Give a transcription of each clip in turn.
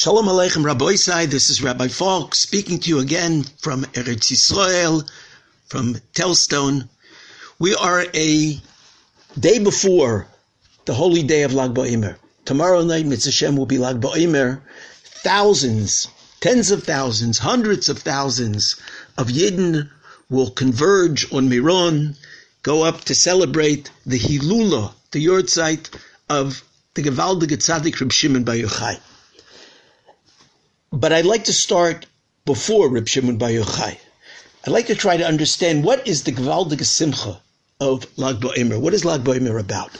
Shalom Aleichem Rabbosai. This is Rabbi Falk speaking to you again from Eretz Yisrael, from Telzstone. We are a day before the holy day of Lag BaOmer. Tomorrow night, Mitzvah Shem will be Lag BaOmer. Thousands, tens of thousands, hundreds of thousands of Yidden will converge on Miron, go up to celebrate the Hilula, the Yortzeit of the Gevaldige Tzaddik Reb Shimon Bar Yochai. But I'd like to start before Reb Shimon Bar Yochai. I'd like to try to understand what is the Gevaldige Simcha of Lag BaOmer. What is Lag BaOmer about?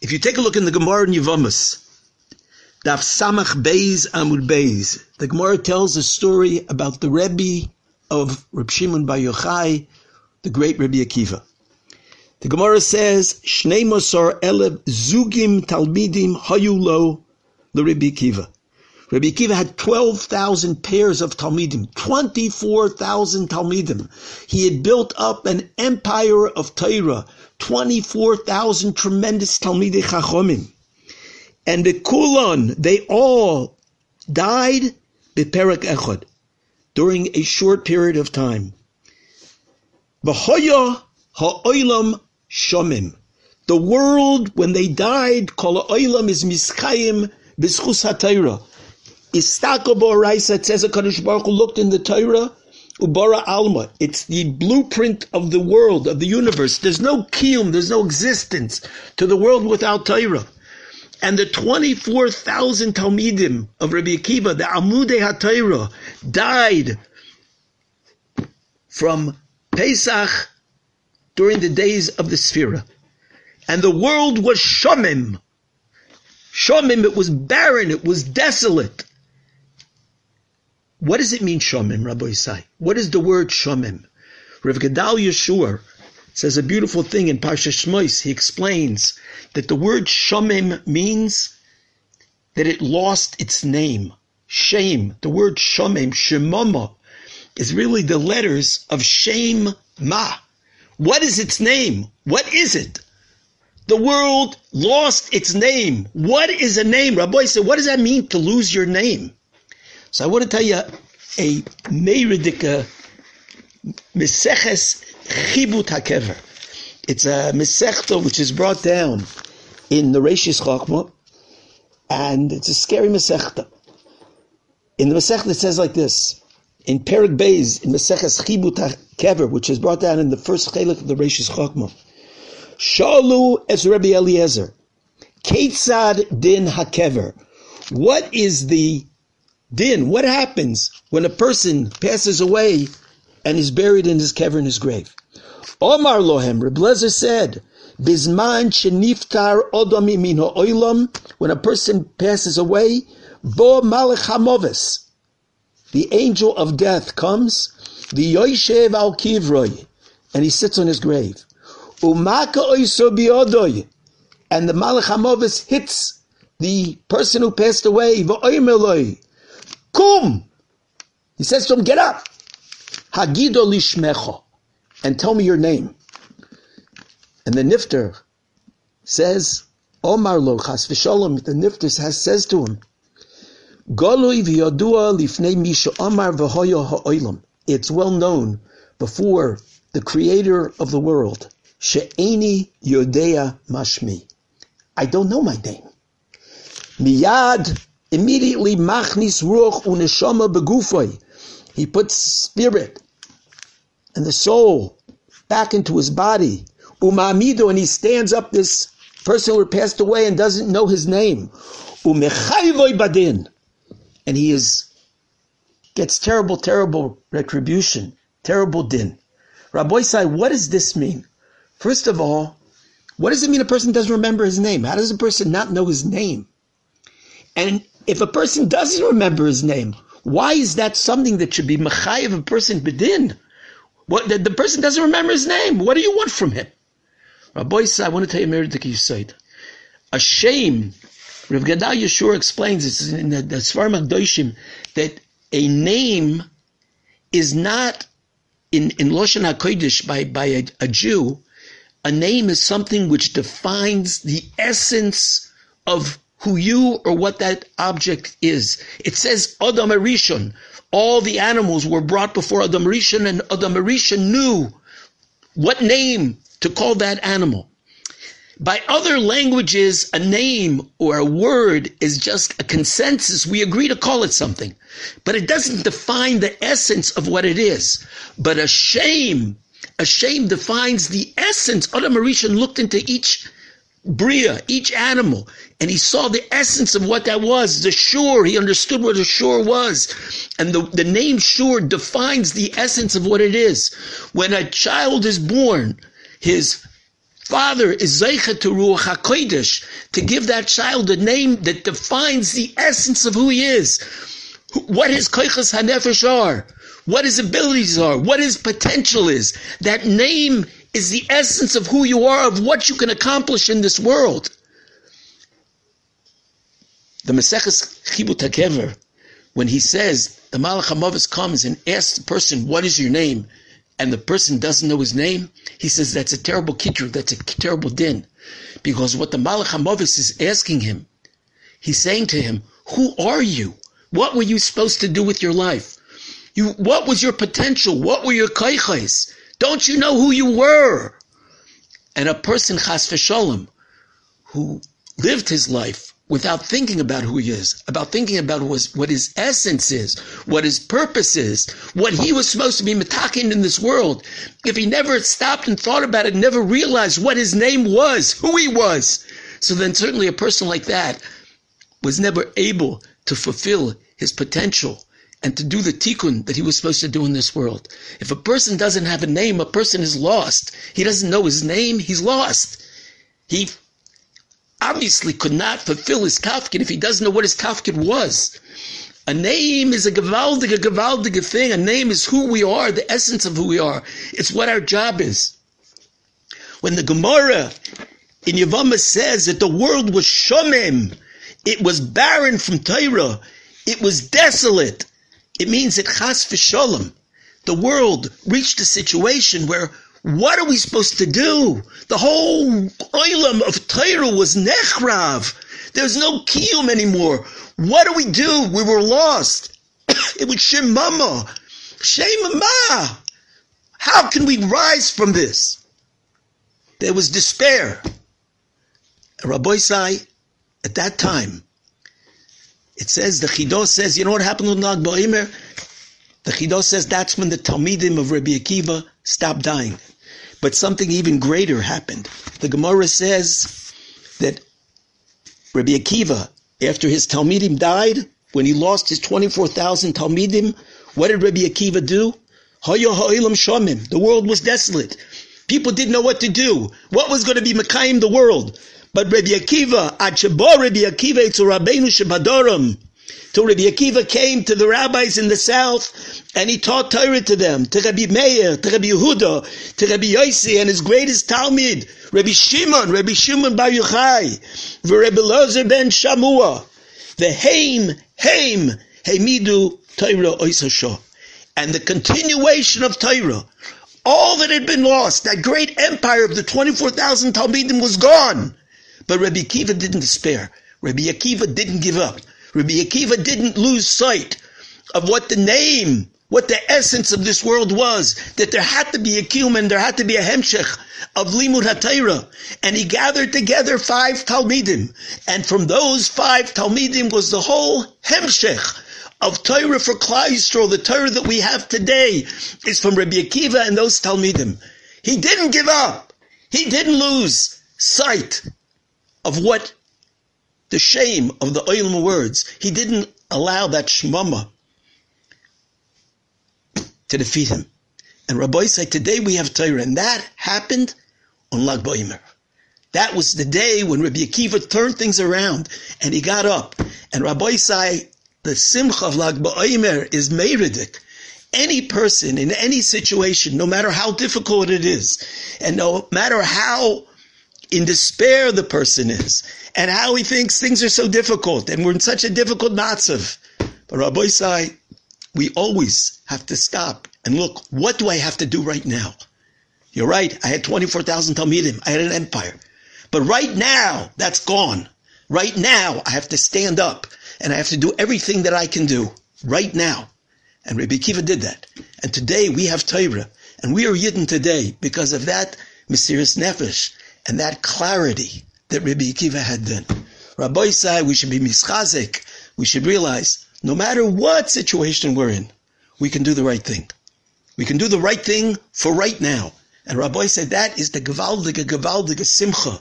If you take a look in the Gemara in Yevamos, Daf Samach Beis Amud Beis, the Gemara tells a story about the Rebbe of Reb Shimon Bar Yochai, the great Rebbe Akiva. The Gemara says, Shnei Mosar Eleb Zugim Talmidim Hayulo LeRebbe Akiva. Rabbi Akiva had 12,000 pairs of Talmidim, 24,000 Talmidim. He had built up an empire of Torah, 24,000 tremendous Talmidei Chachomim. And the Kulon, they all died Beperak Echad during a short period of time. V'hoya ha'olam shomim. The world, when they died, kol ha'olam is miskayim b'schus ha'Torah. Istako Raisa, it says a Kaddish Baruch Hu looked in the Torah, Ubara Alma. It's the blueprint of the world, of the universe. There's no kiyum, there's no existence to the world without Torah. And the 24,000 Talmidim of Rabbi Akiva, the Amudei HaTorah, died from Pesach during the days of the Sphira. And the world was Shomim. Shomim, it was barren, it was desolate. What does it mean, Shomim, Rabbosai? What is the word Shomim? Rav Gedalya Schorr says a beautiful thing in Parsha Shmois. He explains that the word Shomim means that it lost its name. Shame. The word Shomim, Shemama, is really the letters of Shame Ma. What is its name? What is it? The world lost its name. What is a name? Rabbi said, what does that mean to lose your name? So I want to tell you a Meiridika Meseches Chibut HaKever. It's a Mesechta which is brought down in the Reshis Chachma, and it's a scary Mesechta. In the Mesechta it says like this, in Perik Beis, in Meseches Chibut HaKever, which is brought down in the first Chelik of the Reshis Chachma, Shalu es Rabbi Eliezer, Ketzad din HaKever. What is the din, what happens when a person passes away and is buried in his his grave? Omar Lohem, Reblezer said, Bisman sheniftar odom min when a person passes away, bo malach hamoves, the angel of death comes, the yoishev al kivroi, and he sits on his grave. Umaka oiso biodoy, and the malach hamoves hits the person who passed away, v'oimeloi, Kum! He says to him, get up. Hagido lishmecho. And tell me your name. And the nifter says, Omar lo chas v'sholom, the nifter has, says to him, Golui v'yodua lifnei misha Omar v'hoyo ha'olam. It's well known before the creator of the world, she'eni yodea mashmi. I don't know my name. Miyad immediately machnis ruach uneshama begufay. He puts spirit and the soul back into his body. Umamido, and he stands up this person who passed away and doesn't know his name. Umechayvoy badin. And he is gets terrible, terrible retribution, terrible din. Rabbosai, what does this mean? First of all, what does it mean a person doesn't remember his name? How does a person not know his name? And if a person doesn't remember his name, why is that something that should be machayev a person bedin? What the, the, person doesn't remember his name. What do you want from him? Rabbi said, I want to tell you a Meredith Yisaid. A shame. Rav Gedalya Schorr explains this in the, the Svarim Doishim that a name is not in in Loshan Hakodesh by by a, a Jew. A name is something which defines the essence of who you or what that object is. It says Adam Arishon. All the animals were brought before Adam Arishon and Adam Arishon knew what name to call that animal. By other languages, a name or a word is just a consensus. We agree to call it something, but it doesn't define the essence of what it is. But a shame, a shame defines the essence. Adam Arishan looked into each bria, each animal, and he saw the essence of what that was. The shore, he understood what a shore was. And the, the name shore defines the essence of what it is. When a child is born, his father is Zeicha to Ruach HaKodesh, to give that child a name that defines the essence of who he is, what his Koichas HaNefesh are, what his abilities are, what his potential is. That name is the essence of who you are, of what you can accomplish in this world. The Maseches Chibut HaKever, when he says, the Malach HaMavis comes and asks the person, what is your name? and the person doesn't know his name, he says that's a terrible kitcher, that's a terrible din. Because what the Malach HaMavis is asking him, he's saying to him, who are you? What were you supposed to do with your life? You, what was your potential? What were your kaichais? Don't you know who you were? And a person, chas v'sholem, who lived his life without thinking about who he is, about thinking about what his essence is, what his purpose is, what he was supposed to be metakin in this world. If he never stopped and thought about it, never realized what his name was, who he was, so then certainly a person like that was never able to fulfill his potential and to do the tikkun that he was supposed to do in this world. If a person doesn't have a name, a person is lost. He doesn't know his name, he's lost. He obviously could not fulfill his tafkid if he doesn't know what his tafkid was. A name is a gewaldige, gewaldige thing. A name is who we are, the essence of who we are. It's what our job is. When the Gemara in Yavama says that the world was shomem, it was barren from Torah, it was desolate, it means that chas v'sholem, the world reached a situation where what are we supposed to do? The whole oilam of Torah was nechrav. There's no kiyum anymore. What do we do? We were lost. it was shemama. Shemama. How can we rise from this? There was despair. Rabbosai, at that time, it says, the Chido says, you know what happened with Lag Ba'imer? The Chido says that's when the Talmidim of Rabbi Akiva stopped dying. But something even greater happened. The Gemara says that Rabbi Akiva, after his Talmidim died, when he lost his 24,000 Talmidim, what did Rabbi Akiva do? The world was desolate. People didn't know what to do. What was going to be Mekayim the world? But Rabbi Akiva, Achabo Rabbi Akiva, to Rabbeinu Shebadorim, till Rabbi Akiva came to the rabbis in the south and he taught Torah to them, to Rabbi Meir, to Rabbi Yehuda, to Rabbi Yossi and his greatest Talmid, Rabbi Shimon, Rabbi Shimon Bar Yochai, Rabbi Lozer ben Shamua, the Haim, Haim, Haimidu Torah Oisasho. And the continuation of Torah, all that had been lost, that great empire of the 24,000 Talmidim was gone. But Rabbi Akiva didn't despair. Rabbi Akiva didn't give up. Rabbi Akiva didn't lose sight of what the name, what the essence of this world was, that there had to be a kuman, there had to be a hemshech of limud hatayra, and he gathered together five talmidim, and from those five talmidim was the whole hemshech of Torah for Klal Yisrael. The Torah that we have today is from Rabbi Akiva and those talmidim. He didn't give up. He didn't lose sight of what the shame of the oilam words. He didn't allow that shmama to defeat him. And Rabbi said, today we have Torah, and that happened on Lag Boimer. That was the day when Rabbi Akiva turned things around, and he got up. And Rabbi said, the simcha of Lag Boimer is meridik. Any person in any situation, no matter how difficult it is, and no matter how in despair the person is, and how he thinks things are so difficult, and we're in such a difficult matzav. But Rabbosai, we always have to stop and look, what do I have to do right now? You're right, I had 24,000 Talmidim, I had an empire. But right now, that's gone. Right now, I have to stand up and I have to do everything that I can do right now. And Rabbi Akiva did that. And today we have Torah and we are Yidden today because of that Mesiris Nefesh and that clarity that Rabbi Akiva had then. Rabbi said we should be mischazik. We should realize no matter what situation we're in, we can do the right thing. We can do the right thing for right now. And Rabbi said that is the gewaldige, gewaldige simcha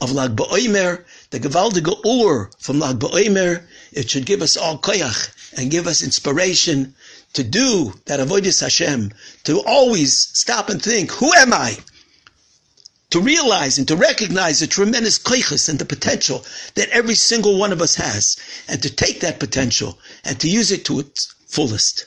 of Lag BaOmer, the gewaldige ur from Lag BaOmer. It should give us all koyach and give us inspiration to do that avoidus Hashem, to always stop and think, who am I? To realize and to recognize the tremendous koiches and the potential that every single one of us has, and to take that potential and to use it to its fullest.